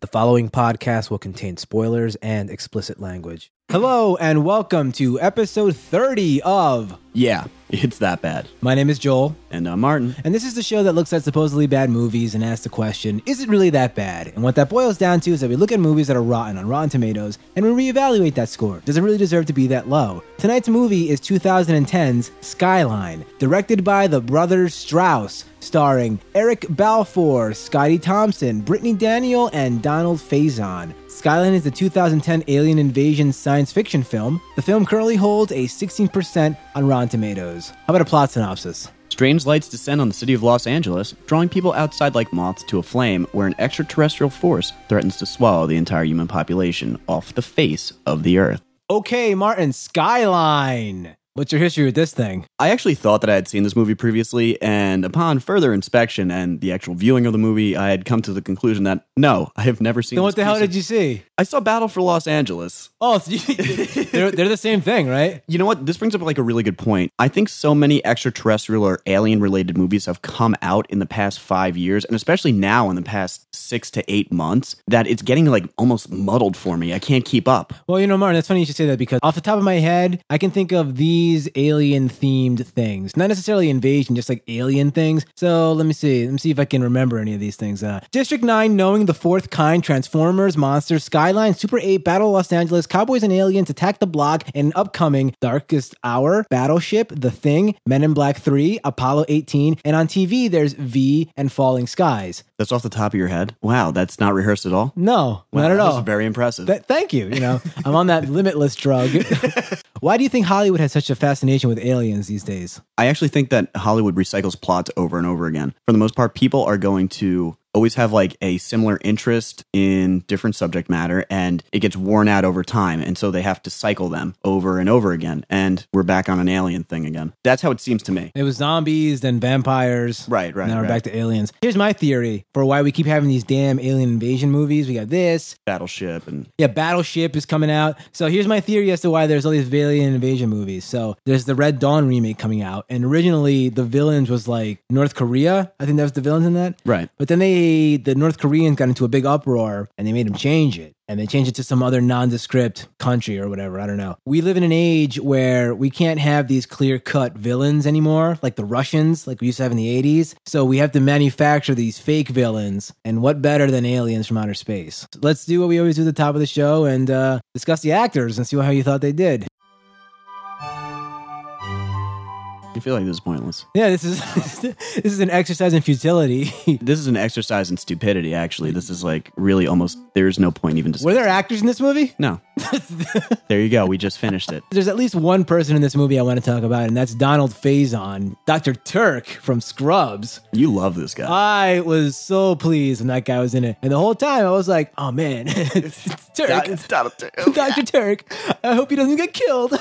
The following podcast will contain spoilers and explicit language. Hello, and welcome to episode 30 of Yeah, it's that bad. My name is Joel, And I'm Martin, and this is the show that looks at supposedly bad movies and asks the question, is it really that bad? And what that boils down to is that we look at movies that are rotten on Rotten Tomatoes and we reevaluate that score. Does it really deserve to be that low? Tonight's movie is 2010's Skyline, directed by the brothers Strause, starring Eric Balfour, Scottie Thompson, Brittany Daniel, and Donald Faison. Skyline is the 2010 alien invasion science fiction film. The film currently holds a 16% on Rotten Tomatoes. How about a plot synopsis? strange lights descend on the city of Los Angeles, drawing people outside like moths to a flame where an extraterrestrial force threatens to swallow the entire human population off the face of the earth. Okay, Martin, Skyline. What's your history with this thing? I actually thought that I had seen this movie previously, and upon further inspection and the actual viewing of the movie, I had come to the conclusion that no, I have never seen Then what the hell piece of- did you see? I saw Battle for Los Angeles. Oh, so you- they're, they're the same thing, right? You know what? This brings up like a really good point. I think so many extraterrestrial or alien related movies have come out in the past five years, and especially now in the past six to eight months, that it's getting like almost muddled for me. I can't keep up. Well, you know, Martin, that's funny you should say that because off the top of my head, I can think of these alien themed things. Not necessarily invasion, just like alien things. So let me see. Let me see if I can remember any of these things. Uh, District 9, Knowing the Fourth Kind, Transformers, Monsters, Skyline, Super 8, Battle Los Angeles, Cowboys and Aliens, Attack the Block, and upcoming Darkest Hour, Battleship, The Thing, Men in Black 3, Apollo 18, and on TV, there's V and Falling Skies. That's off the top of your head. Wow, that's not rehearsed at all. No, Wow, not at that was all. very impressive. Th- thank you. You know, I'm on that limitless drug. Why do you think Hollywood has such a fascination with aliens these days? I actually think that Hollywood recycles plots over and over again. For the most part, people are going to always have like a similar interest in different subject matter and it gets worn out over time and so they have to cycle them over and over again and we're back on an alien thing again that's how it seems to me It was zombies, then vampires. Right, right, Now we're right. back to aliens. Here's my theory for why we keep having these damn alien invasion movies. We got this. battleship and Yeah, Battleship is coming out. So here's my theory as to why there's all these alien invasion movies. So there's the Red Dawn remake coming out, and originally the villains was like North Korea. I think that was the villains in that. right But then they, the North Koreans got into a big uproar and they made them change it. And they changed it to some other nondescript country or whatever. I don't know. We live in an age where we can't have these clear cut villains anymore, like the Russians, like we used to have in the 80s. So we have to manufacture these fake villains. And what better than aliens from outer space? Let's do what we always do at the top of the show and uh, discuss the actors and see how you thought they did. I feel like this is pointless Yeah, this is this is an exercise in futility. this is an exercise in stupidity actually this is like really almost there's no point even to Were there actors in this movie? no there you go we just finished it There's at least one person in this movie I want to talk about, and that's Donald Faison, Dr. Turk from Scrubs. you love this guy I was so pleased when that guy was in it. And the whole time I was like, oh man, it's Turk. It's Donald Turk. Dr. Turk. I hope he doesn't get killed.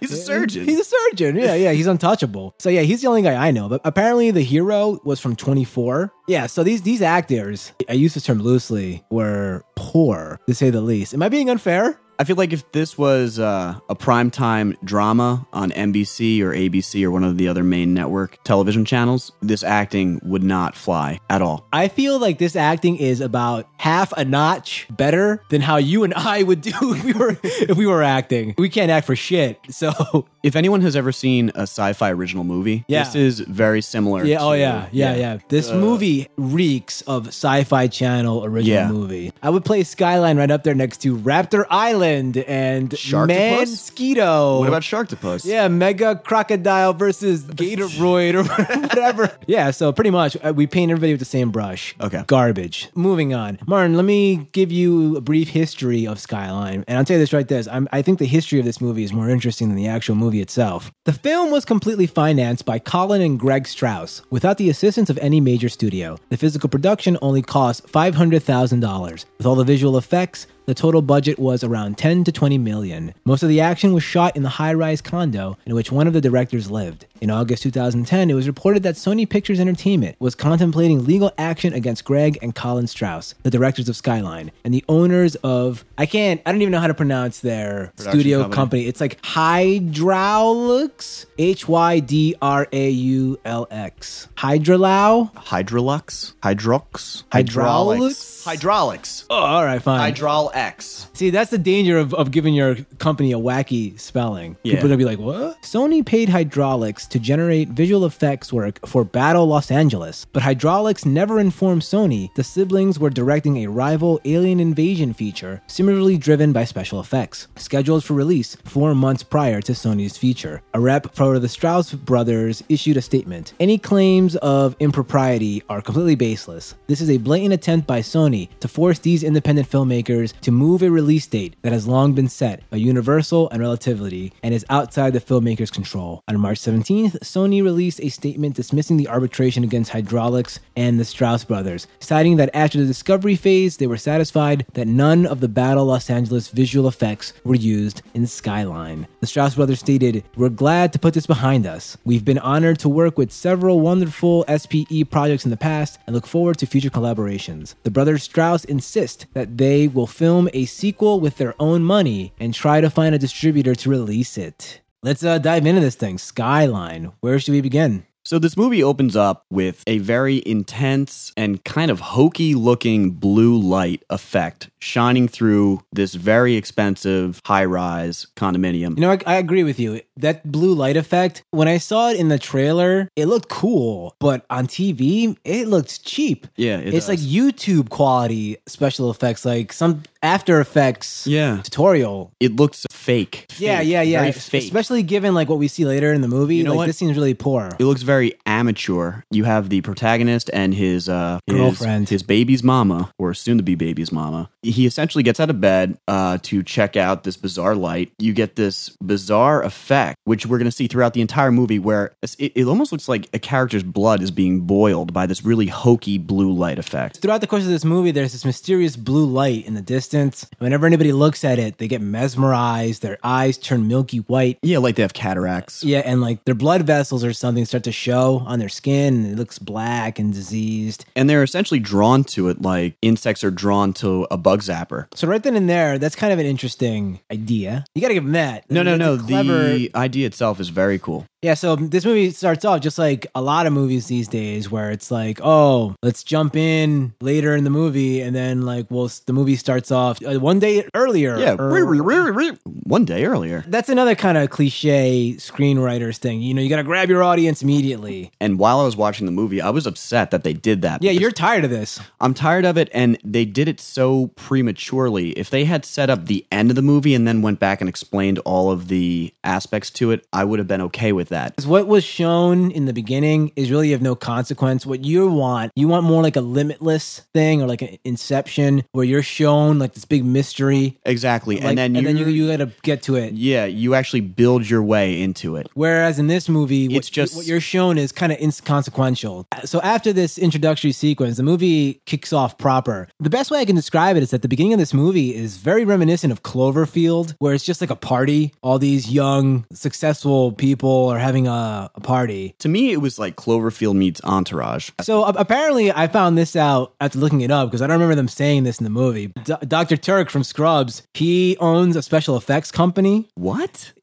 He's a surgeon. He's a surgeon. Yeah, yeah, he's untouchable. So yeah, he's the only guy I know. But apparently the hero was from 24. Yeah, so these these actors, I use this term loosely, were poor to say the least. Am I being unfair? I feel like if this was uh, a primetime drama on NBC or ABC or one of the other main network television channels, this acting would not fly at all. I feel like this acting is about half a notch better than how you and I would do if we were if we were acting. We can't act for shit. So If anyone has ever seen a sci-fi original movie, Yeah. this is very similar. yeah, oh to- yeah, yeah, yeah. This movie reeks of sci-fi channel original Yeah. movie. I would play Skyline right up there next to Raptor Island and Sharktopus? Mansquito. What about Sharktopus? Yeah, Mega Crocodile versus Gatoroid or whatever. yeah, so pretty much uh, we paint everybody with the same brush. Okay. Garbage. Moving on. Martin, let me give you a brief history of Skyline. And I'll tell you this right this. I'm, I think the history of this movie is more interesting than the actual movie itself. The film was completely financed by Colin and Greg Strause without the assistance of any major studio. The physical production only cost $500,000. With all the visual effects, The total budget was around 10 to 20 million. Most of the action was shot in the high-rise condo in which one of the directors lived. In August 2010, it was reported that Sony Pictures Entertainment was contemplating legal action against Greg and Colin Strause, the directors of Skyline, and the owners of I can't I don't even know how to pronounce their studio company. company. It's like Hydraulix, H Y D R A U L X. Hydralau? Hydrolux, Hydrox, Hydraulics? hydraulics, Oh, all right, fine. Hydral X. See, that's the danger of, of giving your company a wacky spelling. Yeah. People are gonna be like, "What?" Sony paid Hydraulx to generate visual effects work for Battle Los Angeles, but Hydraulx never informed Sony the siblings were directing a rival alien invasion feature, similarly driven by special effects, scheduled for release four months prior to Sony's feature. A rep for the Strause brothers issued a statement: "Any claims of impropriety are completely baseless. This is a blatant attempt by Sony to force these independent filmmakers to move a release date that has long been set by Universal and Relativity and is outside the filmmaker's control. On March 17th, Sony released a statement dismissing the arbitration against Hydraulx and the Strause brothers, citing that after the discovery phase, they were satisfied that none of the Battle Los Angeles visual effects were used in Skyline. The Strause brothers stated, We're glad to put this behind us. We've been honored to work with several wonderful SPE projects in the past and look forward to future collaborations. The brothers Strause insist that they will film a sequel with their own money and try to find a distributor to release it. Let's uh, dive into this thing. Skyline. Where should we begin? So this movie opens up with a very intense and kind of hokey looking blue light effect shining through this very expensive high rise condominium. You know, I, I agree with you. That blue light effect, when I saw it in the trailer, it looked cool, but on TV, it looked cheap. Yeah, it it's does. like YouTube quality special effects, like some After Effects Yeah. tutorial. It looks fake. Yeah, Fake. yeah, yeah. Very fake. Especially given like what we see later in the movie. You know like what? this seems really poor. It looks very amateur. You have the protagonist and his uh his- Girlfriend. his, baby's mama, or soon to be baby's mama. He essentially gets out of bed uh to check out this bizarre light. You get this bizarre effect, which we're gonna see throughout the entire movie, where it, it almost looks like a character's blood is being boiled by this really hokey blue light effect. Throughout the course of this movie, there's this mysterious blue light in the distance. Whenever anybody looks at it, they get mesmerized. Their eyes turn milky white. Yeah, like they have cataracts. Yeah, and like their blood vessels or something start to show on their skin. And it looks black and diseased. And they're essentially drawn to it like insects are drawn to a bug zapper. So right then and there, that's kind of an interesting idea. You got to give them that. No, no, no. clever. The idea itself is very cool. Yeah, so this movie starts off just like a lot of movies these days, where it's like, oh, let's jump in later in the movie, and then like, well, the movie starts off uh, one day earlier. Yeah, or- one day earlier. that's another kind of cliche screenwriters thing. You know, you got to grab your audience immediately. And while I was watching the movie, I was upset that they did that. Yeah, you're tired of this. I'm tired of it, and they did it so prematurely. If they had set up the end of the movie and then went back and explained all of the aspects to it, I would have been okay with that. 'Cause What was shown in the beginning is really of no consequence. What you want, you want more like a limitless thing or like an Inception, where you're shown like this big mystery, Exactly, like, and then you, and then you you got to get to it. yeah, you actually build your way into it. Whereas in this movie, what, It's just- what you're shown is kind of inconsequential. So after this introductory sequence, the movie kicks off proper. The best way I can describe it is that the beginning of this movie is very reminiscent of Cloverfield, where it's just like a party. All these young, successful people are having a, a party. To me, it was like Cloverfield meets Entourage. So a- apparently, I found this out after looking it up because I don't remember them saying this in the movie. D- Dr. Turk from Scrubs, he owns a special effects company. What?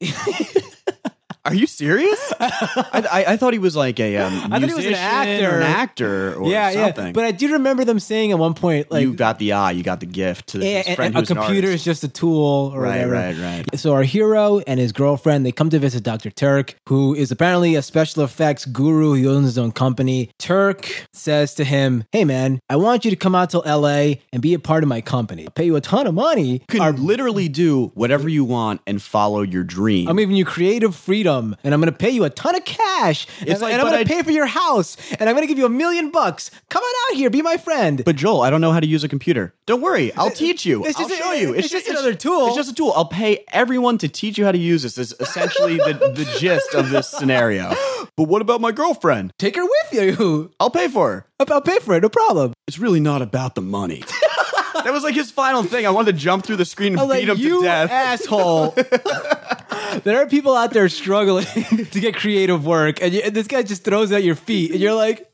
Are you serious? I, I, I thought he was like a um, I thought he was an musician actor. or an actor or yeah, something. yeah. But I do remember them saying at one point, like, you got the eye, you got the gift to Yeah, his and- friend and a who's an computer artist. is just a tool or Right, whatever. right, right. So our hero and his girlfriend, they come to visit Dr. Turk, who is apparently a special effects guru. He owns his own company. Turk says to him, Hey man, I want you to come out to LA and be a part of my company. I'll pay you a ton of money. You can literally do whatever you want and follow your dream. I'm giving you creative freedom and I'm going to pay you a ton of cash. It's and, like, and I'm going to I- pay for your house and I'm going to give you a million bucks. Come on out here, be my friend. but Joel, I don't know how to use a computer. Don't worry, I'll teach you. It's I'll just show you. it's just another tool. It's just a tool. I'll pay everyone to teach you how to use this. Is essentially the, the gist of this scenario. But what about my girlfriend? Take her with you. I'll pay for her. I'll I'll pay for it, no problem. It's really not about the money. that was like his final thing. I wanted to jump through the screen and I'm beat like, him you to death. asshole. there are people out there struggling to get creative work, and, you, and this guy just throws it at your feet, and you're like,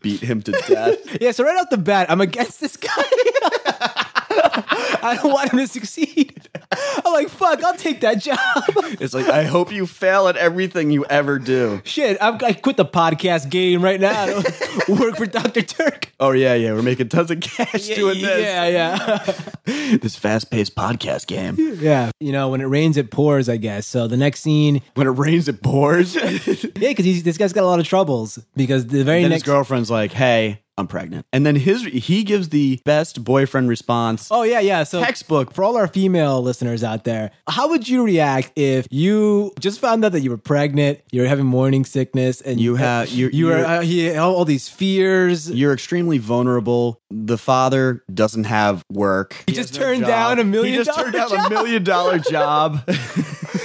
beat him to death. yeah. So right off the bat, I'm against this guy. I don't want him to succeed. I'm like, fuck, I'll take that job. it's like I hope you fail at everything you ever do. Shit, I'm, I quit the podcast game right now. Work for Dr. Turk. Oh yeah, yeah, we're making tons of cash doing this. Yeah, yeah. This fast-paced podcast game. yeah. You know, when it rains, it pours, I guess. So the next scene, When it rains, it pours. yeah, because this guy's got a lot of troubles. Because the very then next his girlfriend's like, "Hey, I'm pregnant," and then his he gives the best boyfriend response. Oh yeah, yeah. So Textbook. for all our female listeners out there. How would you react if you just found out that you were pregnant, you're having morning sickness, and You have- you- you you're- uh, he, all, these fears? You're extremely vulnerable. The father doesn't have work. He just turned down a million He just turned down job. a million dollar job.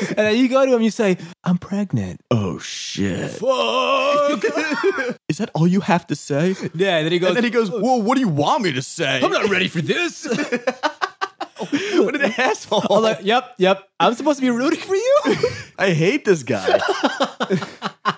and then you go to him, you say, "I'm pregnant." oh shit! Fuck. Is that all you have to say? yeah. And then he goes, And then he goes, "Well, what do you want me to say?" "I'm not ready for this." what an asshole! I'm like, "Yep, yep. I'm supposed to be rooting for you." I hate this guy.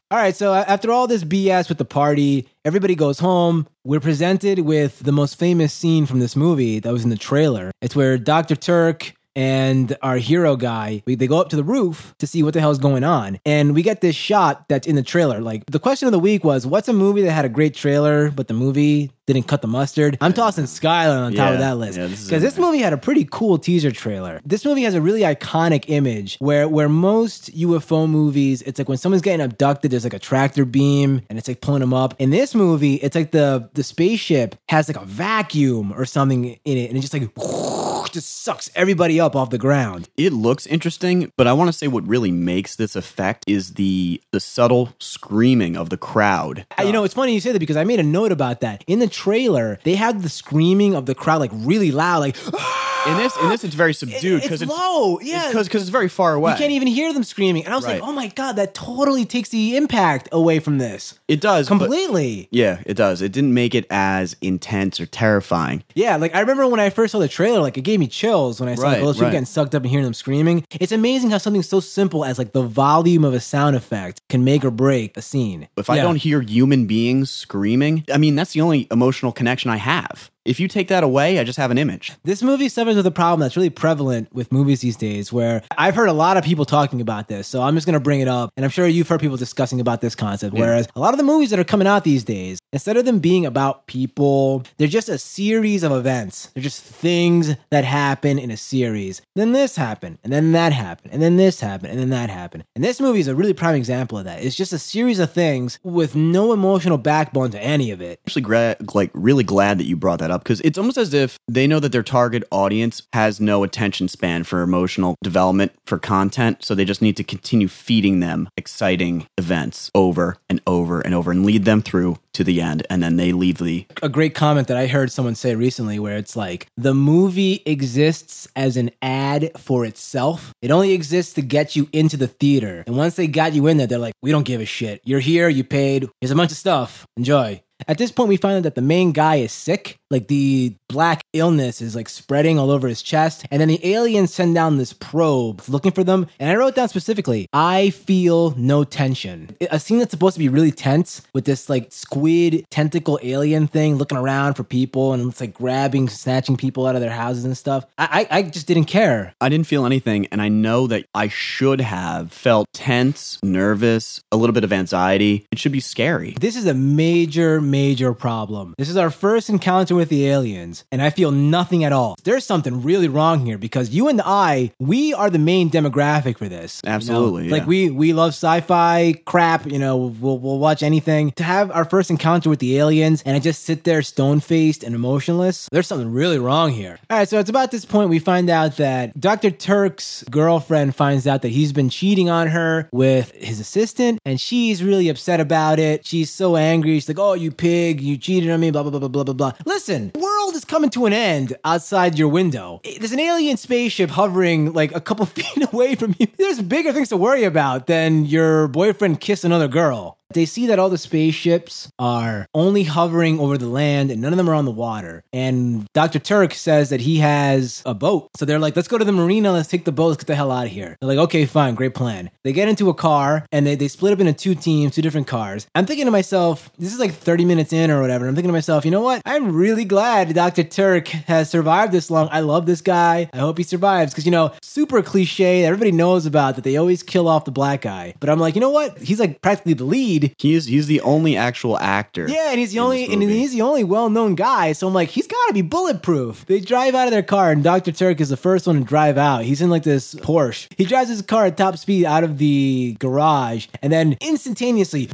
All right, so after all this BS with the party, everybody goes home. We're presented with the most famous scene from this movie that was in the trailer. It's where Dr. Turk and our hero guy, we, they go up to the roof to see what the hell's going on. And we get this shot that's in the trailer. Like, the question of the week was, what's a movie that had a great trailer, but the movie didn't cut the mustard? I'm tossing Skyline on top of that list. yeah, this Because this movie had a pretty cool teaser trailer. This movie has a really iconic image where where most UFO movies, it's like when someone's getting abducted, there's like a tractor beam and it's like pulling them up. In this movie, it's like the the spaceship has like a vacuum or something in it, and it just like just sucks everybody up off the ground. it looks interesting, but I want to say what really makes this effect is the the subtle screaming of the crowd. You know, it's funny you say that because I made a note about that. In the trailer, they had the screaming of the crowd like really loud, like ah! In this, in this, it's very subdued it's because it's, low. Yeah. because because it's very far away. You can't even hear them screaming. And I was like, oh my God, that totally takes the impact away from this. it does but- Completely. yeah, it does. It didn't make it as intense or terrifying. Yeah, like I remember when I first saw the trailer, like it gave me chills when I saw Right, like, those people right. getting sucked up and hearing them screaming. It's amazing how something so simple as like the volume of a sound effect can make or break a scene. If I don't hear human beings screaming, I mean that's the only emotional connection I have. If you take that away, I just have an image. This movie suffers with a problem that's really prevalent with movies these days where I've heard a lot of people talking about this. So I'm just going to bring it up. And I'm sure you've heard people discussing about this concept. Whereas a lot of the movies that are coming out these days, instead of them being about people, they're just a series of events. They're just things that happen in a series. Then this happened, and then that happened, and then this happened, and then that happened. And this movie is a really prime example of that. It's just a series of things with no emotional backbone to any of it. actually gra- like really glad that you brought that up because it's almost as if they know that their target audience has no attention span for emotional development for content so they just need to continue feeding them exciting events over and over and over and lead them through to the end and then they leave the a great comment that I heard someone say recently where it's like the movie exists as an ad for itself. It only exists to get you into the theater. And once they got you in there, they're like, we don't give a shit. You're here, you paid, here's a bunch of stuff. Enjoy. At this point, we find out that the main guy is sick. Like the black illness is like spreading all over his chest. And then the aliens send down this probe looking for them. And I wrote down specifically, I feel no tension. A scene that's supposed to be really tense with this like squid tentacle alien thing looking around for people and it's like grabbing, snatching people out of their houses and stuff. I, I, I just didn't care. I didn't feel anything, and I know that I should have felt tense, nervous, a little bit of anxiety. It should be scary. This is a major, major problem. This is our first encounter with the aliens, and I feel nothing at all. There's something really wrong here because you and I, we are the main demographic for this. you know? Absolutely, Like we we love sci-fi crap, you know, we'll we'll watch anything. To have our first encounter with the aliens and I just sit there stone-faced and emotionless, there's something really wrong here. All right, so it's about this point we find out that Dr. Turk's girlfriend finds out that he's been cheating on her with his assistant and she's really upset about it. She's so angry. She's like, "Oh, you pig, you cheated on me, blah blah blah blah blah blah blah." Listen, world is coming to an end outside your window. There's an alien spaceship hovering like a couple feet away from you. There's bigger things to worry about than your boyfriend kiss another girl. They see that all the spaceships are only hovering over the land and none of them are on the water. And Dr. Turk says that he has a boat. So they're like, let's go to the marina, let's take the boat, let's get the hell out of here. They're like, okay, fine, great plan. They get into a car and they, they split up into two teams, two different cars. I'm thinking to myself, this is like 30 minutes in or whatever. I'm thinking to myself, you know what? I'm really glad Dr. Turk has survived this long. I love this guy. I hope he survives because, you know, super cliche everybody knows about that they always kill off the black guy. But I'm like, you know what? He's like practically the lead. He's he's the only actual actor. Yeah, and he's the only and he's the only well-known guy. So I'm like, he's got to be bulletproof. They drive out of their car, and Dr. Turk is the first one to drive out. He's in like this Porsche. He drives his car at top speed out of the garage, and then instantaneously,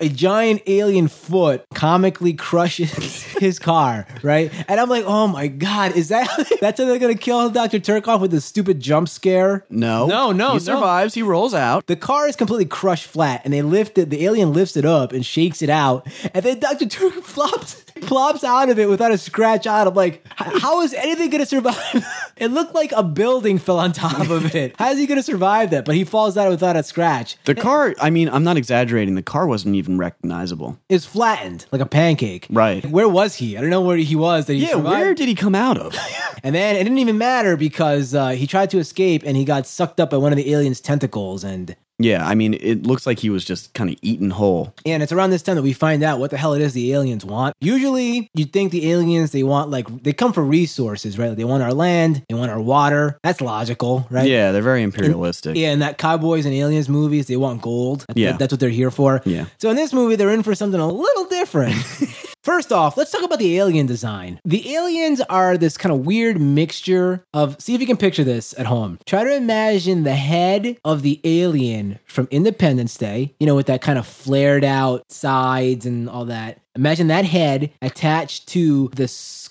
a giant alien foot comically crushes his car. Right, and I'm like, oh my god, is that that's how they're gonna kill Dr. Turk off with a stupid jump scare? No, No, no, no. He survives. He rolls out. The car is completely crushed flat, and they lift The alien lifts it up and shakes it out, and then Doctor Turk flops plops out of it without a scratch on. I'm like, how is anything going to survive? it looked like a building fell on top of it. How is he going to survive that? But he falls out without a scratch. The car. I mean, I'm not exaggerating. The car wasn't even recognizable. It's flattened like a pancake. Right. Where was he? I don't know where he was. That he Yeah, survived. where did he come out of? And then it didn't even matter because uh, he tried to escape and he got sucked up by one of the alien's tentacles and. yeah, I mean, it looks like he was just kind of eaten whole. And it's around this time that we find out what the hell it is the aliens want. Usually, you'd think the aliens, they want, like, they come for resources, right? Like, they want our land, they want our water. That's logical, right? Yeah, they're very imperialistic. Yeah, and that Cowboys and Aliens movies, they want gold. That's, Yeah. that's what they're here for. Yeah. So in this movie, they're in for something a little different. First off, let's talk about the alien design. The aliens are this kind of weird mixture of, see if you can picture this at home. Try to imagine the head of the alien from Independence Day, you know, with that kind of flared out sides and all that. Imagine that head attached to the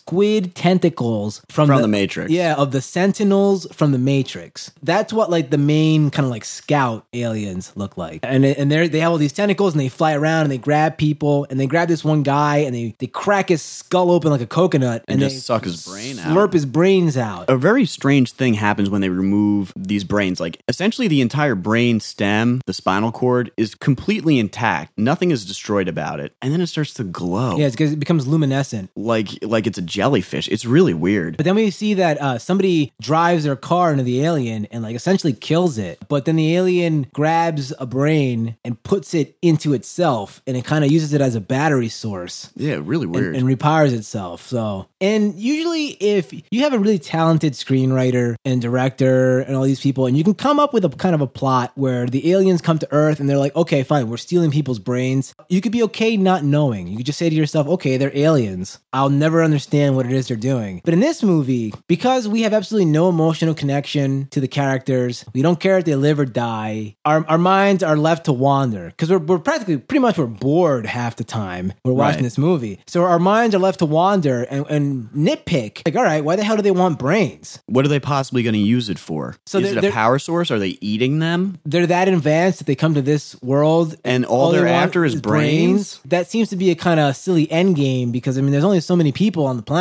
squid tentacles from, From the Matrix. Yeah, of the Sentinels from the Matrix. That's what like the main kind of like scout aliens look like. And and they they have all these tentacles and they fly around and they grab people and they grab this one guy and they they crack his skull open like a coconut And and, just they suck his brain out. slurp his brains out. a very strange thing happens when they remove these brains. Like essentially the entire brain stem, the spinal cord is completely intact. Nothing is destroyed about it. And then it starts to glow. Yeah, it's because it becomes luminescent. Like like it's a jellyfish. It's really weird. But then we see that uh, somebody drives their car into the alien and like essentially kills it. But then the alien grabs a brain and puts it into itself, and it kind of uses it as a battery source. Yeah, really weird. and, and repowers itself. So, and usually, if you have a really talented screenwriter and director and all these people, and you can come up with a kind of a plot where the aliens come to Earth and they're like, okay, fine, we're stealing people's brains. You could be okay not knowing. You could just say to yourself, okay, they're aliens. I'll never understand what it is they're doing. But in this movie, because we have absolutely no emotional connection to the characters, we don't care if they live or die. Our, our minds are left to wander because we're, we're practically pretty much we're bored half the time we're watching Right. this movie. So our minds are left to wander and, and nitpick. Like, all right, why the hell do they want brains? what are they possibly going to use it for? So is it a power source? Are they eating them? They're that advanced that they come to this world And all they they're want after is brains? That seems to be a kind of silly end game because I mean, there's only so many people on the planet.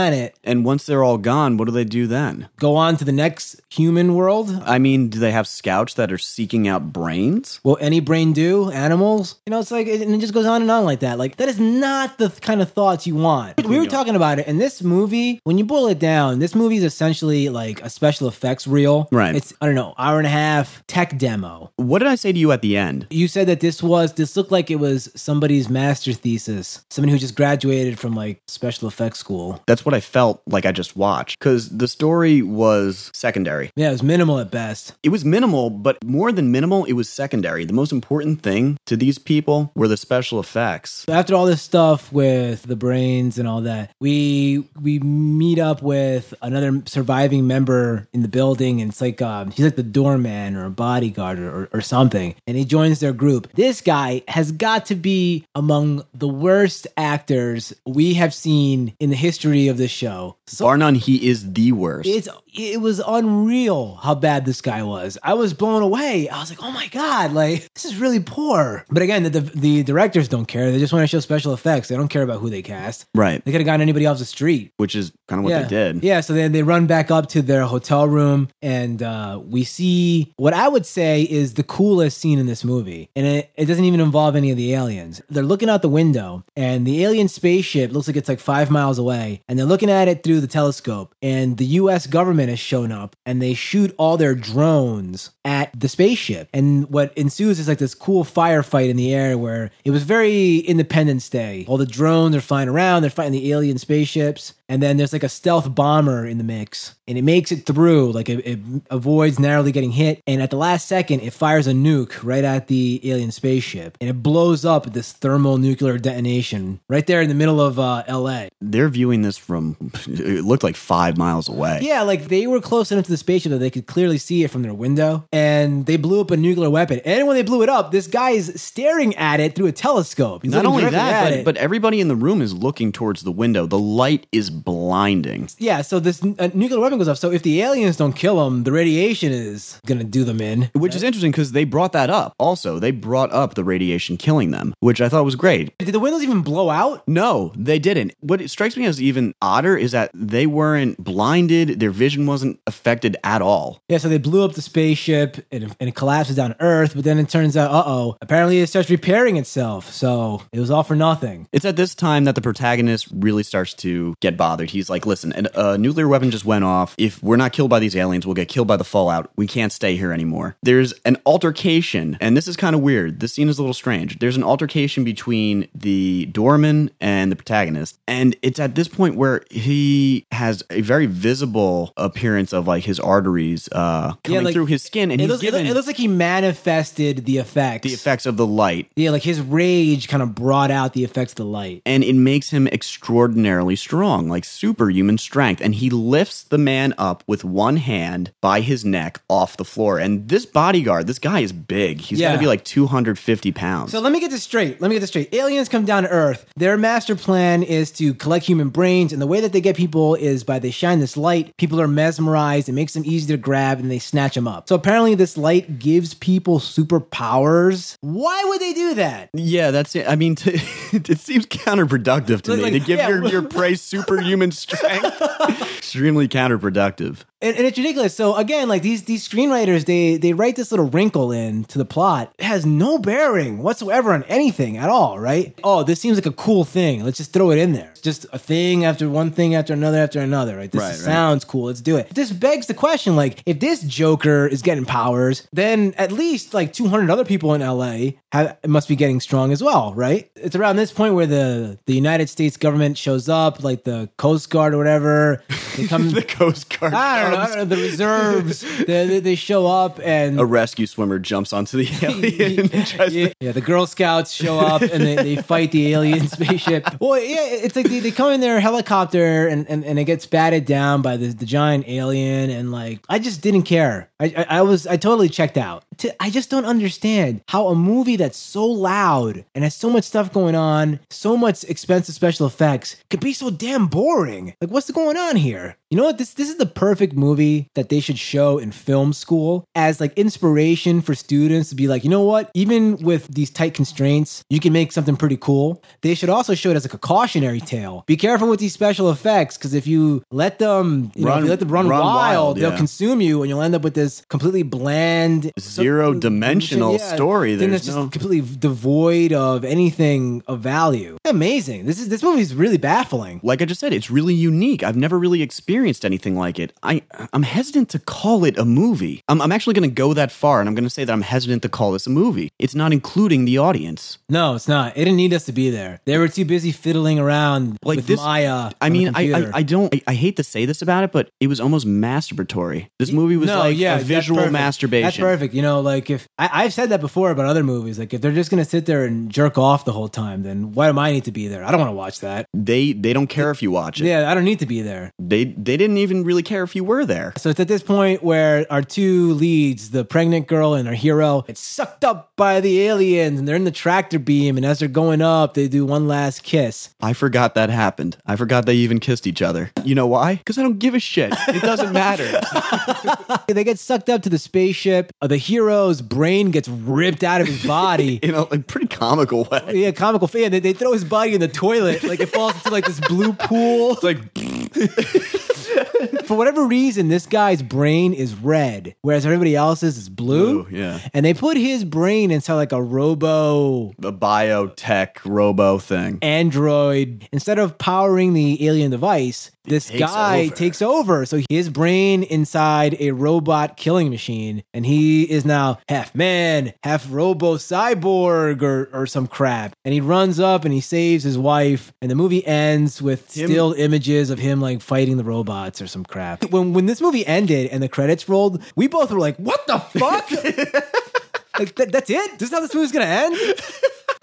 And once they're all gone, what do they do then? Go on to the next human world. I mean, do they have scouts that are seeking out brains? Will any brain do? Animals? You know, it's like, and it just goes on and on like that. Like, that is not the kind of thoughts you want. We were talking about it, and this movie, when you boil it down, this movie is essentially like a special effects reel. Right. It's, I don't know, hour and a half tech demo. What did I say to you at the end? You said that this was, this looked like it was somebody's master thesis, somebody who just graduated from like special effects school. That's what I felt like I just watched because the story was secondary. Yeah, it was minimal at best. It was minimal, but more than minimal, it was secondary. The most important thing to these people were the special effects. So after all this stuff with the brains and all that, we we meet up with another surviving member in the building, and it's like um, he's like the doorman or a bodyguard or, or something, and he joins their group. This guy has got to be among the worst actors we have seen in the history of this show. Bar none, he is the worst. it's it was unreal how bad this guy was. I was blown away. I was like, oh my god, like this is really poor. But again, the the, the directors don't care. They just want to show special effects. They don't care about who they cast. right. They could have gotten anybody off the street. Which is kind of what yeah. they did. Yeah, so then they run back up to their hotel room, and uh, we see what I would say is the coolest scene in this movie. And it, it doesn't even involve any of the aliens. They're looking out the window, and the alien spaceship looks like it's like five miles away, and they're looking at it through the telescope. And the US government has shown up, and they shoot all their drones at the spaceship. And what ensues is like this cool firefight in the air where it was very Independence Day. All the drones are flying around, they're fighting the alien spaceships. And then there's like a stealth bomber in the mix, and it makes it through. Like it, it avoids narrowly getting hit. And at the last second, it fires a nuke right at the alien spaceship, and it blows up this thermal nuclear detonation right there in the middle of uh, L.A. They're viewing this from, it looked like five miles away. Yeah, like they were close enough to the spaceship that they could clearly see it from their window, and they blew up a nuclear weapon. And when they blew it up, this guy is staring at it through a telescope. He's Not only that, but, but everybody in the room is looking towards the window. The light is blinding. yeah, so this uh, nuclear weapon goes off. So if the aliens don't kill them, the radiation is gonna do them in. Which is interesting because they brought that up. Also, they brought up the radiation killing them, which I thought was great. Did the windows even blow out? No, they didn't. What strikes me as even odder is that they weren't blinded, their vision wasn't affected at all. Yeah, so they blew up the spaceship and, and it collapses down to Earth. But then it turns out, uh oh, apparently it starts repairing itself. So it was all for nothing. It's at this time that the protagonist really starts to get bothered. He's like, listen, an- a nuclear weapon just went off. If we're not killed by these aliens, we'll get killed by the fallout. We can't stay here anymore. There's an altercation, and this is kind of weird. This scene is a little strange. There's an altercation between the doorman and the protagonist. And it's at this point where he has a very visible appearance of like his arteries uh, coming like, through his skin. And It he's looks, given it looks like he manifested the effects. the effects of the light. Yeah, like his rage kind of brought out the effects of the light. and it makes him extraordinarily strong, like superhuman strength. And he lifts the man up with one hand by his neck off the floor. And this bodyguard, this guy is big. He's got Yeah. to be like 250 pounds. So let me get this straight. Let me get this straight. Aliens come down to Earth. Their master plan is to collect human brains, and the way that they get people is by they shine this light. People are mesmerized. It makes them easy to grab, and they snatch them up. So apparently, this light gives people superpowers. Why would they do that? yeah, that's it. I mean, to, it seems counterproductive to Like- me like, to give yeah. your, your prey superhuman strength. Extremely counterproductive. And, and it's ridiculous. So again, like these these screenwriters, they they write this little wrinkle in to the plot. It has no bearing whatsoever on anything at all, right? Oh, this seems like a cool thing. Let's just throw it in there. Just a thing after one thing after another after another. Right? This Right, right. sounds cool. Let's do it. This begs the question: like, if this Joker is getting powers, then at least like 200 other people in LA have, must be getting strong as well, right? It's around this point where the the United States government shows up, like the Coast Guard or whatever. They come. the Coast Guard. I don't know. Know. The reserves, they, they, they show up and. A rescue swimmer jumps onto the alien yeah, to yeah, the Girl Scouts show up and they, they fight the alien spaceship. Well, yeah, it's like they, they come in their helicopter and, and, and it gets batted down by the, the giant alien. And like, I just didn't care. I, I, I was, I totally checked out. To- I just don't understand how a movie that's so loud and has so much stuff going on, so much expensive special effects, could be so damn boring. Like, what's going on here? You know what? This this is the perfect movie that they should show in film school as like inspiration for students to be like, you know what? Even with these tight constraints, you can make something pretty cool. They should also show it as like a cautionary tale. Be careful with these special effects because if you let them, you know, if you let them run, run wild, wild, they'll yeah. consume you, and you'll end up with this completely bland, Zero-dimensional story. There's that's no- just completely devoid of anything of value. Amazing. This is this movie is really baffling. like I just said, it's really unique. I've never really experienced anything like it. I I'm hesitant to call it a movie. I'm, I'm actually going to go that far, and I'm going to say that I'm hesitant to call this a movie. It's not including the audience. No, it's not. It didn't need us to be there. They were too busy fiddling around Like with this- Maya. I mean, I, I. I don't. I, I hate to say this about it, but it was almost masturbatory. This movie was no, like yeah, a visual masturbation. That's perfect. You know, like if I, I've said that before about other movies, like if they're just gonna sit there and jerk off the whole time, then why do I need to be there? I don't want to watch that. They they don't care if you watch it. Yeah, I don't need to be there. They they didn't even really care if you were there. So it's at this point where our two leads, the pregnant girl and our hero, get sucked up by the aliens and they're in the tractor beam. And as they're going up, they do one last kiss. I forgot that happened. I forgot they even kissed each other. You know why? Because I don't give a shit. It doesn't matter. They get sucked up to the spaceship. Uh, The hero's brain gets ripped out of his body. In a like, pretty comical way. Yeah, comical fan. They, they throw his body in the toilet, like it falls into like this blue pool. It's like, For whatever reason, this guy's brain is red, whereas everybody else's is blue. Blue, yeah. And they put his brain inside like a robo the biotech robo thing. android. Instead of powering the alien device, this takes guy over. takes over. So his brain inside a robot killing machine, and he is now half man, half robo cyborg or, or some crap. And he runs up and he saves his wife. And the movie ends with Him- still images of him like fighting the robots or some crap. When when this movie ended and the credits rolled, we both were like, "What the fuck?" like that, that's it. This is how this movie's gonna end.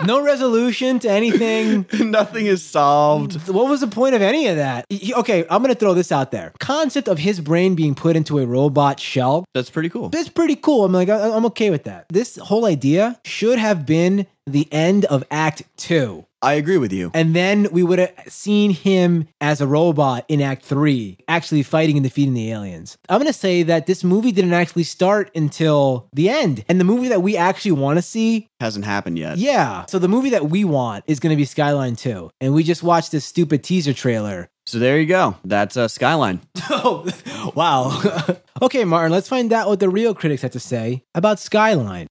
No resolution to anything. Nothing is solved. What was the point of any of that? He- Okay, I'm going to throw this out there. Concept of his brain being put into a robot shell. That's pretty cool. That's pretty cool. I'm like, I- I'm okay with that. This whole idea should have been the end of Act Two. I agree with you. And then we would have seen him as a robot in Act 3, actually fighting and defeating the aliens. I'm going to say that this movie didn't actually start until the end. And the movie that we actually want to see Hasn't happened yet. yeah. So the movie that we want is going to be Skyline 2. And we just watched this stupid teaser trailer. So there you go. That's uh, Skyline. Oh, wow. okay, Martin, let's find out what the real critics have to say about Skyline.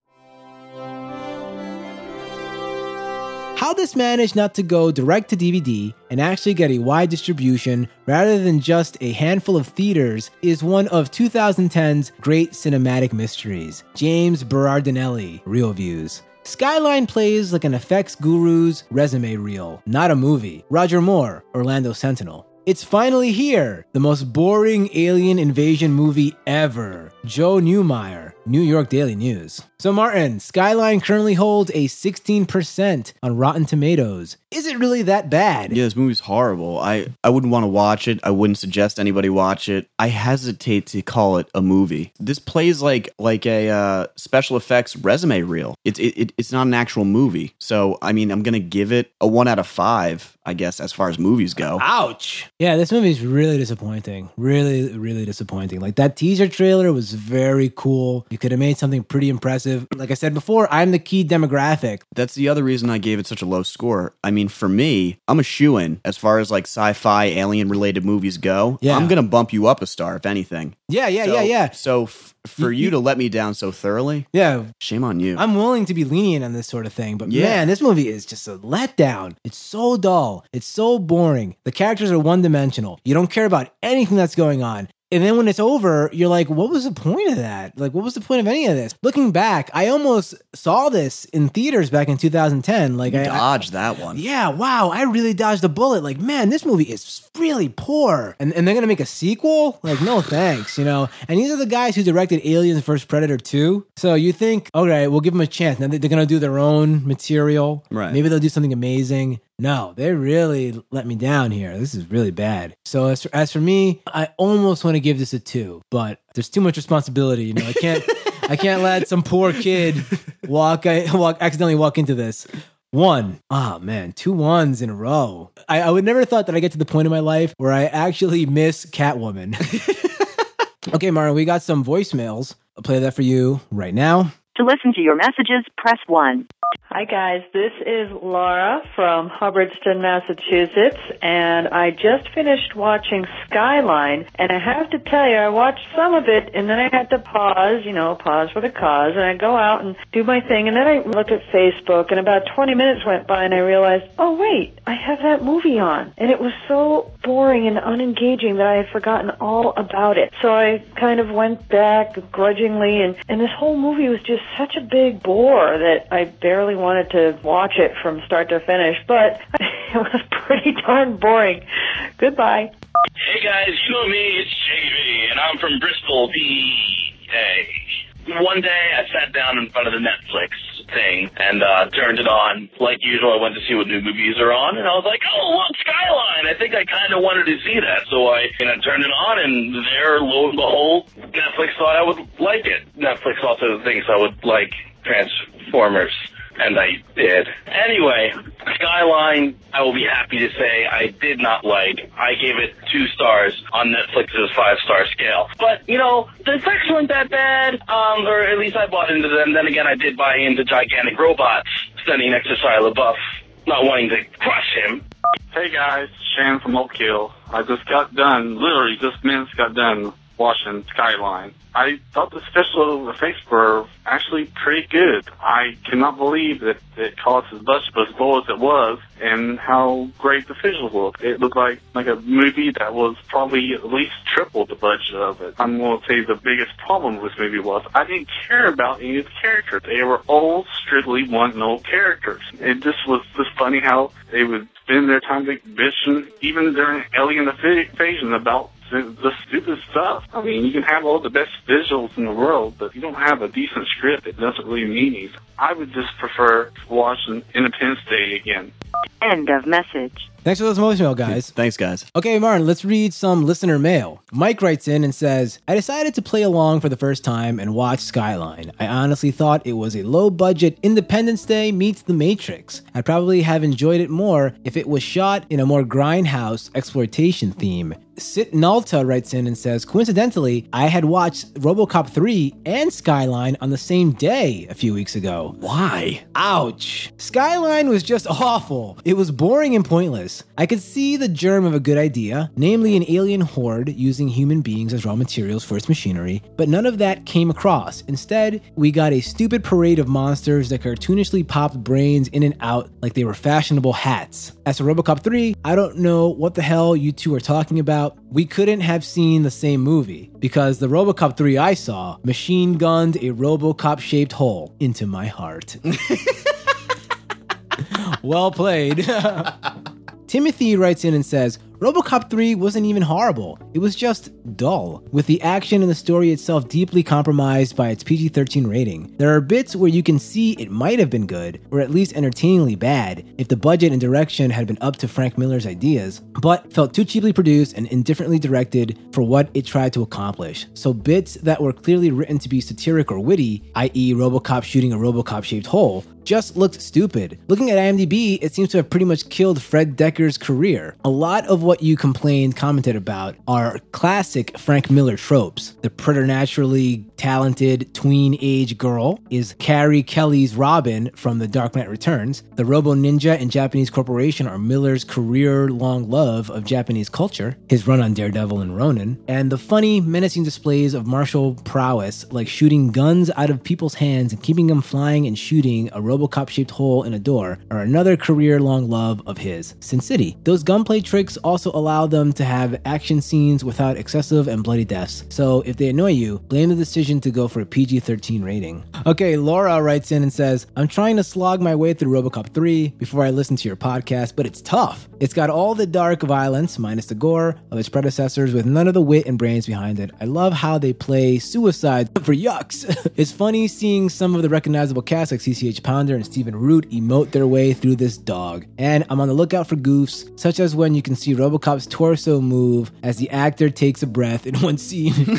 How this managed not to go direct to DVD and actually get a wide distribution rather than just a handful of theaters is one of 2010's great cinematic mysteries. James Berardinelli, ReelViews. Skyline plays like an effects guru's resume reel, not a movie. Roger Moore, Orlando Sentinel. It's finally here, the most boring alien invasion movie ever. Joe Neumaier, New York Daily News. So, Martin, Skyline currently holds a 16% on Rotten Tomatoes. Is it really that bad? Yeah, this movie's horrible. I, I wouldn't want to watch it. I wouldn't suggest anybody watch it. I hesitate to call it a movie. This plays like like a uh, special effects resume reel. It's it, it, it's not an actual movie. So I mean, I'm gonna give it a one out of five, I guess, as far as movies go. Ouch. Yeah, this movie is really disappointing. Really, really disappointing. Like that teaser trailer was very cool. You could have made something pretty impressive. Like I said before, I'm the key demographic. That's the other reason I gave it such a low score. I mean, for me, I'm a shoe in as far as like sci-fi alien related movies go. Yeah. I'm gonna bump you up a star if anything. Yeah, yeah, So- yeah, yeah. So f- for You- to let me down so thoroughly, Yeah, shame on you. I'm willing to be lenient on this sort of thing, but Yeah. man, this movie is just a letdown. It's so dull. It's so boring. The characters are one dimensional. You don't care about anything that's going on. And then when it's over, you're like, what was the point of that? Like, what was the point of any of this? Looking back, I almost saw this in theaters back in 2010. Like, I, I, that one. yeah, wow, I really dodged a bullet. Like, man, this movie is really poor. And, and they're going to make a sequel? Like, no thanks, you know? And these are the guys who directed Aliens vs. Predator 2. So you think, okay, we'll give them a chance. Now they're going to do their own material. Right. Maybe they'll do something amazing. No, they really let me down here. This is really bad. So as for, as for me, I almost want to give this a two, but there's too much responsibility. You know, I can't, I can't let some poor kid walk, I walk, accidentally walk into this. One. Oh man, two ones in a row. I, I would never thought that I get to the point in my life where I actually miss Catwoman. okay, Mara, we got some voicemails. I'll play that for you right now. To listen to your messages, press 1. Hi, guys. This is Laura from Hubbardston, Massachusetts, and I just finished watching Skyline, and I have to tell you, I watched some of it, and then I had to pause, you know, pause for the cause, and I go out and do my thing, and then I looked at Facebook, and about 20 minutes went by, and I realized, oh, wait, I have that movie on. And it was so boring and unengaging that I had forgotten all about it. So I kind of went back grudgingly, and, and this whole movie was just such a big bore that I barely wanted to watch it from start to finish, but it was pretty darn boring. Goodbye. Hey guys, you know me, it's JV, and I'm from Bristol, PA. One day I sat down in front of the Netflix, thing and uh, turned it on. Like usual, I went to see what new movies are on, and I was like, oh, look, Skyline. I think I kind of wanted to see that. So I you know, turned it on, and there, lo and behold, Netflix thought I would like it. Netflix also thinks I would like Transformers and I did. Anyway, Skyline, I will be happy to say I did not like. I gave it two stars on Netflix's five star scale. But, you know, the effects weren't that bad, um, or at least I bought into them. Then again, I did buy into gigantic robots standing next to Shia LaBeouf, not wanting to crush him. Hey guys, Shan from Oak Hill. I just got done, literally just minutes got done watching Skyline. I thought the special effects were actually pretty good. I cannot believe that it cost as much as low as it was and how great the visuals looked. It looked like, like a movie that was probably at least triple the budget of it. I'm going to say the biggest problem with this movie was I didn't care about any of the characters. They were all strictly one-note characters. It just was just funny how they would spend their time bitching, even during Alien Invasion, about the, the stupid stuff. I mean, you can have all the best visuals in the world, but if you don't have a decent script, it doesn't really mean anything. I would just prefer watching Independence Day again. End of message. Thanks for those voicemail, guys. Thanks, guys. Okay, Martin, let's read some listener mail. Mike writes in and says, I decided to play along for the first time and watch Skyline. I honestly thought it was a low budget Independence Day meets The Matrix. I'd probably have enjoyed it more if it was shot in a more grindhouse exploitation theme. Sit Nalta writes in and says, coincidentally, I had watched Robocop 3 and Skyline on the same day a few weeks ago. Why? Ouch. Skyline was just awful. It was boring and pointless. I could see the germ of a good idea, namely an alien horde using human beings as raw materials for its machinery, but none of that came across. Instead, we got a stupid parade of monsters that cartoonishly popped brains in and out like they were fashionable hats. As for Robocop 3, I don't know what the hell you two are talking about. We couldn't have seen the same movie because the Robocop 3 I saw machine gunned a Robocop shaped hole into my heart. well played. Timothy writes in and says, Robocop 3 wasn't even horrible. It was just dull, with the action and the story itself deeply compromised by its PG 13 rating. There are bits where you can see it might have been good, or at least entertainingly bad, if the budget and direction had been up to Frank Miller's ideas, but felt too cheaply produced and indifferently directed for what it tried to accomplish. So bits that were clearly written to be satiric or witty, i.e., Robocop shooting a Robocop shaped hole, just looked stupid. Looking at IMDb, it seems to have pretty much killed Fred Dekker's career. A lot of what you complained, commented about are classic Frank Miller tropes. The preternaturally talented tween age girl is Carrie Kelly's Robin from The Dark Knight Returns. The Robo Ninja and Japanese Corporation are Miller's career long love of Japanese culture, his run on Daredevil and Ronin, and the funny, menacing displays of martial prowess like shooting guns out of people's hands and keeping them flying and shooting a Robocop shaped hole in a door are another career long love of his. Sin City. Those gunplay tricks also allow them to have action scenes without excessive and bloody deaths. So if they annoy you, blame the decision to go for a PG 13 rating. Okay, Laura writes in and says, I'm trying to slog my way through Robocop 3 before I listen to your podcast, but it's tough. It's got all the dark violence, minus the gore, of its predecessors, with none of the wit and brains behind it. I love how they play suicide for yucks. it's funny seeing some of the recognizable cast like CCH Pounder and Stephen Root emote their way through this dog. And I'm on the lookout for goofs, such as when you can see Robocop's torso move as the actor takes a breath in one scene.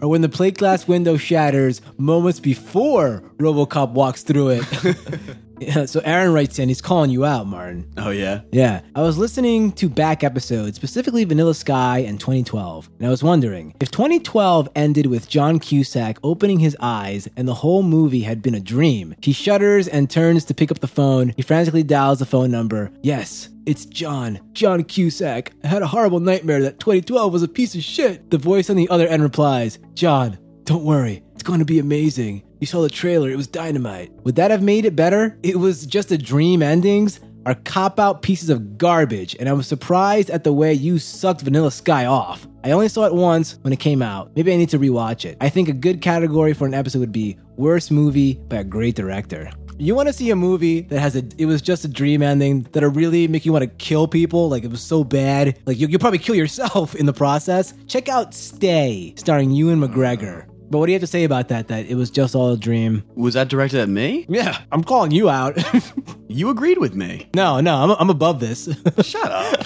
or when the plate glass window shatters moments before Robocop walks through it. Yeah, so Aaron writes in, he's calling you out, Martin. Oh yeah. Yeah, I was listening to back episodes, specifically Vanilla Sky and 2012, and I was wondering if 2012 ended with John Cusack opening his eyes and the whole movie had been a dream. He shudders and turns to pick up the phone. He frantically dials the phone number. Yes, it's John. John Cusack. I had a horrible nightmare that 2012 was a piece of shit. The voice on the other end replies, John, don't worry. It's going to be amazing. You saw the trailer, it was dynamite. Would that have made it better? It was just a dream endings are cop out pieces of garbage, and I was surprised at the way you sucked Vanilla Sky off. I only saw it once when it came out. Maybe I need to rewatch it. I think a good category for an episode would be Worst Movie by a Great Director. You want to see a movie that has a it was just a dream ending that'll really make you want to kill people like it was so bad like you, you'll probably kill yourself in the process check out stay starring ewan mcgregor But what do you have to say about that? That it was just all a dream? Was that directed at me? Yeah, I'm calling you out. You agreed with me. no, no, I'm, I'm above this. Shut up.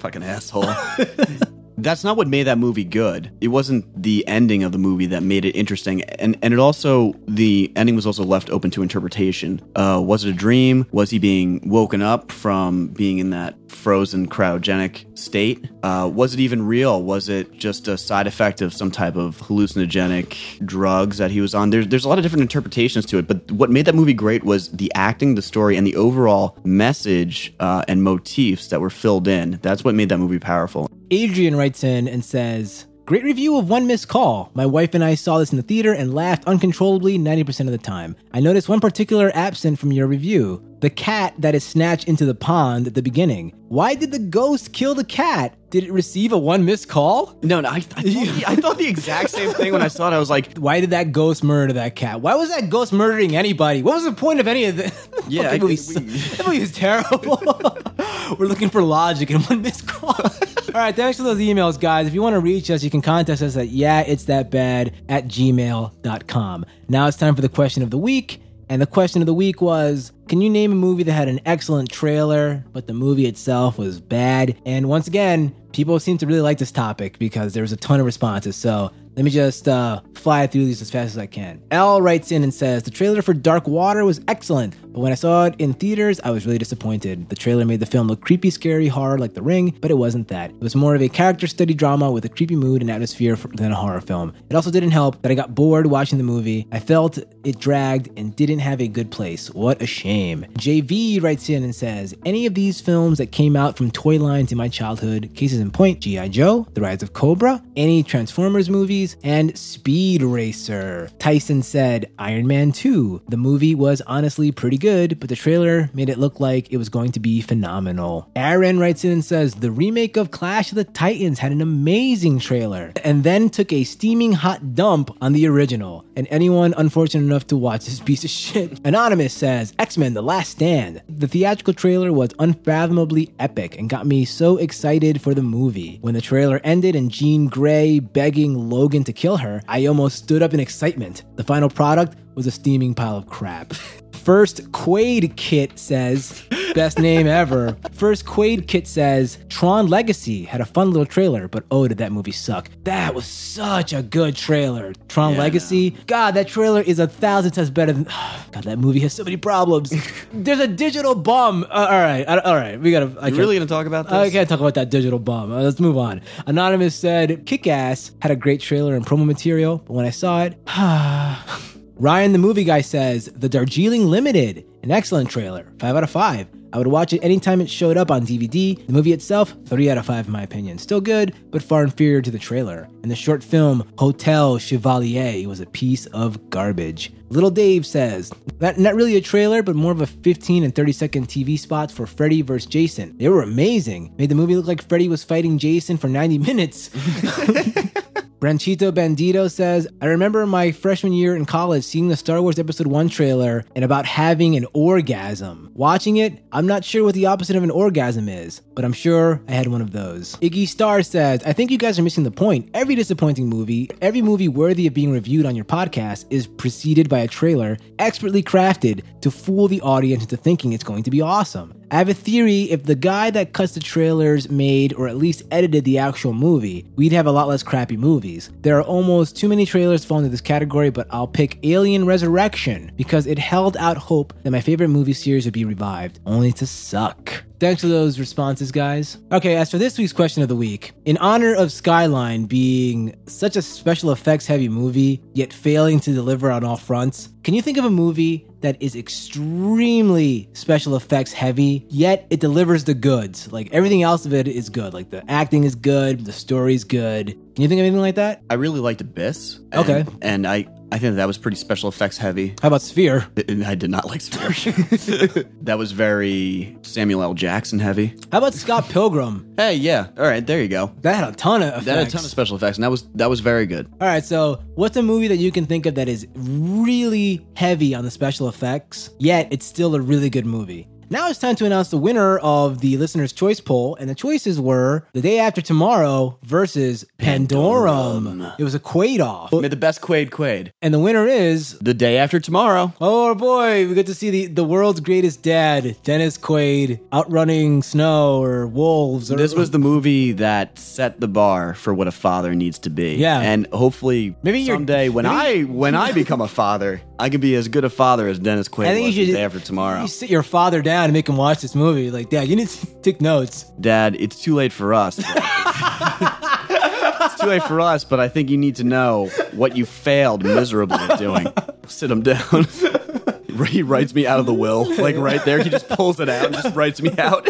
Fucking asshole. That's not what made that movie good. It wasn't the ending of the movie that made it interesting, and and it also the ending was also left open to interpretation. Uh, was it a dream? Was he being woken up from being in that frozen cryogenic state? Uh, was it even real? Was it just a side effect of some type of hallucinogenic drugs that he was on? There's there's a lot of different interpretations to it, but what made that movie great was the acting, the story, and the overall message uh, and motifs that were filled in. That's what made that movie powerful. Adrian writes in and says, Great review of One Missed Call. My wife and I saw this in the theater and laughed uncontrollably 90% of the time. I noticed one particular absent from your review the cat that is snatched into the pond at the beginning. Why did the ghost kill the cat? Did it receive a one missed call? No, no, I, I, thought the, I thought the exact same thing when I saw it. I was like, Why did that ghost murder that cat? Why was that ghost murdering anybody? What was the point of any of this? Yeah, that movie, we- that movie is terrible. We're looking for logic in one missed call. All right, thanks for those emails, guys. If you want to reach us, you can contact us at yeah, it's that bad at gmail.com. Now it's time for the question of the week. And the question of the week was Can you name a movie that had an excellent trailer, but the movie itself was bad? And once again, people seem to really like this topic because there was a ton of responses. So let me just uh, fly through these as fast as I can. L writes in and says The trailer for Dark Water was excellent, but when I saw it in theaters, I was really disappointed. The trailer made the film look creepy, scary, horror like The Ring, but it wasn't that. It was more of a character study drama with a creepy mood and atmosphere than a horror film. It also didn't help that I got bored watching the movie. I felt it dragged and didn't have a good place. What a shame. JV writes in and says Any of these films that came out from toy lines in my childhood, cases in point, G.I. Joe, The Rise of Cobra, any Transformers movies, and Speed Racer. Tyson said Iron Man 2. The movie was honestly pretty good, but the trailer made it look like it was going to be phenomenal. Aaron writes in and says the remake of Clash of the Titans had an amazing trailer and then took a steaming hot dump on the original. And anyone unfortunate enough to watch this piece of shit. Anonymous says X Men The Last Stand. The theatrical trailer was unfathomably epic and got me so excited for the movie. When the trailer ended and Jean Grey begging Logan to kill her, I almost stood up in excitement. The final product was a steaming pile of crap. First Quaid Kit says, best name ever. First Quaid Kit says, Tron Legacy had a fun little trailer, but oh, did that movie suck. That was such a good trailer. Tron Yeah, Legacy, God, that trailer is a thousand times better than. God, that movie has so many problems. There's a digital bum. Uh, all right, I- all right, we gotta. I you can't- really gonna talk about this? I can't talk about that digital bomb. Uh, let's move on. Anonymous said, Kick Ass had a great trailer and promo material, but when I saw it, Ryan the movie guy says, The Darjeeling Limited, an excellent trailer. 5 out of 5. I would watch it anytime it showed up on DVD. The movie itself, 3 out of 5 in my opinion. Still good, but far inferior to the trailer. And the short film, Hotel Chevalier, was a piece of garbage. Little Dave says, not, not really a trailer, but more of a 15 and 30 second TV spots for Freddy vs. Jason. They were amazing. Made the movie look like Freddy was fighting Jason for 90 minutes. Branchito Bandito says, I remember my freshman year in college seeing the Star Wars Episode 1 trailer and about having an orgasm. Watching it, I'm not sure what the opposite of an orgasm is, but I'm sure I had one of those. Iggy Star says, I think you guys are missing the point. Every disappointing movie, every movie worthy of being reviewed on your podcast, is preceded by a trailer expertly crafted to fool the audience into thinking it's going to be awesome. I have a theory if the guy that cuts the trailers made or at least edited the actual movie, we'd have a lot less crappy movies. There are almost too many trailers fall into this category, but I'll pick Alien Resurrection because it held out hope that my favorite movie series would be revived, only to suck. Thanks for those responses, guys. Okay, as for this week's question of the week, in honor of Skyline being such a special effects heavy movie, yet failing to deliver on all fronts, can you think of a movie that is extremely special effects heavy, yet it delivers the goods? Like everything else of it is good. Like the acting is good, the story's good. You think of anything like that? I really liked Abyss. Okay. And, and I, I think that was pretty special effects heavy. How about Sphere? And I did not like Sphere. that was very Samuel L. Jackson heavy. How about Scott Pilgrim? Hey, yeah. All right, there you go. That had a ton of effects. That had a ton of special effects, and that was that was very good. All right, so what's a movie that you can think of that is really heavy on the special effects, yet it's still a really good movie? Now it's time to announce the winner of the listener's choice poll, and the choices were The Day After Tomorrow versus Pandorum. It was a Quaid off. May the best Quaid Quaid. And the winner is The day after tomorrow. Oh boy, we get to see the, the world's greatest dad, Dennis Quaid, outrunning snow or wolves. Or, This was the movie that set the bar for what a father needs to be. Yeah. and hopefully, Maybe someday when maybe- I when I become a father, I can be as good a father as Dennis Quaid I think was you the should day after tomorrow. You sit your father down and make him watch this movie. Like, Dad, you need to take notes. Dad, it's too late for us. it's too late for us, but I think you need to know what you failed miserably at doing. Sit him down. he writes me out of the will, like right there. He just pulls it out and just writes me out.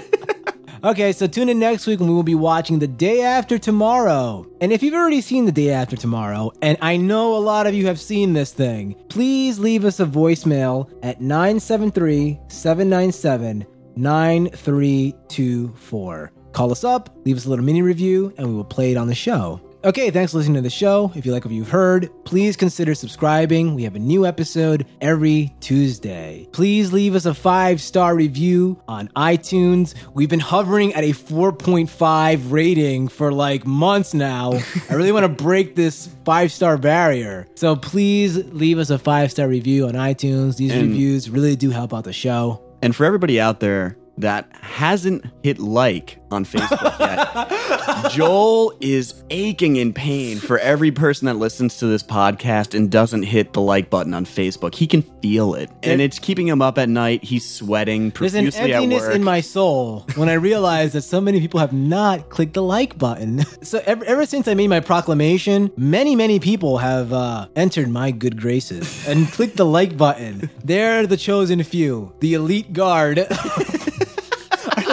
Okay, so tune in next week when we will be watching The Day After Tomorrow. And if you've already seen The Day After Tomorrow, and I know a lot of you have seen this thing, please leave us a voicemail at 973 797 9324. Call us up, leave us a little mini review, and we will play it on the show. Okay, thanks for listening to the show. If you like what you've heard, please consider subscribing. We have a new episode every Tuesday. Please leave us a five star review on iTunes. We've been hovering at a 4.5 rating for like months now. I really want to break this five star barrier. So please leave us a five star review on iTunes. These And- reviews really do help out the show. And for everybody out there that hasn't hit like on Facebook yet, Joel is aching in pain for every person that listens to this podcast and doesn't hit the like button on Facebook. He can feel it, and it's keeping him up at night. He's sweating profusely There's an emptiness in my soul when I realize that so many people have not clicked the like button. So ever, ever since I made my proclamation, many, many people have uh, entered my good graces and clicked the like button. They're the chosen few, the elite guard.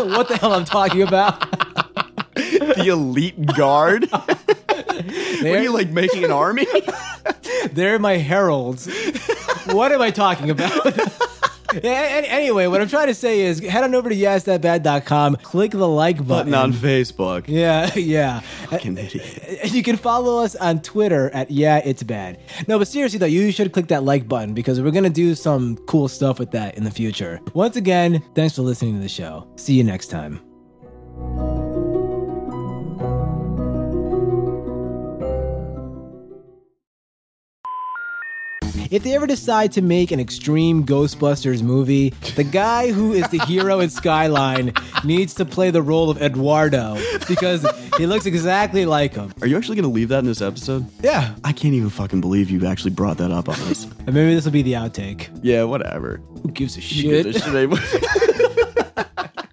I don't know what the hell I'm talking about. the elite guard. what are They're, you like making an army? they're my heralds. What am I talking about? Yeah, Anyway, what I'm trying to say is head on over to yesthatbad.com, click the like button. Button on Facebook. Yeah, yeah. Fucking idiot. You can follow us on Twitter at Yeah It's Bad. No, but seriously though, you should click that like button because we're gonna do some cool stuff with that in the future. Once again, thanks for listening to the show. See you next time. If they ever decide to make an extreme Ghostbusters movie, the guy who is the hero in Skyline needs to play the role of Eduardo because he looks exactly like him. Are you actually going to leave that in this episode? Yeah. I can't even fucking believe you actually brought that up on this. And maybe this will be the outtake. yeah, whatever. Who gives a shit? give a shit.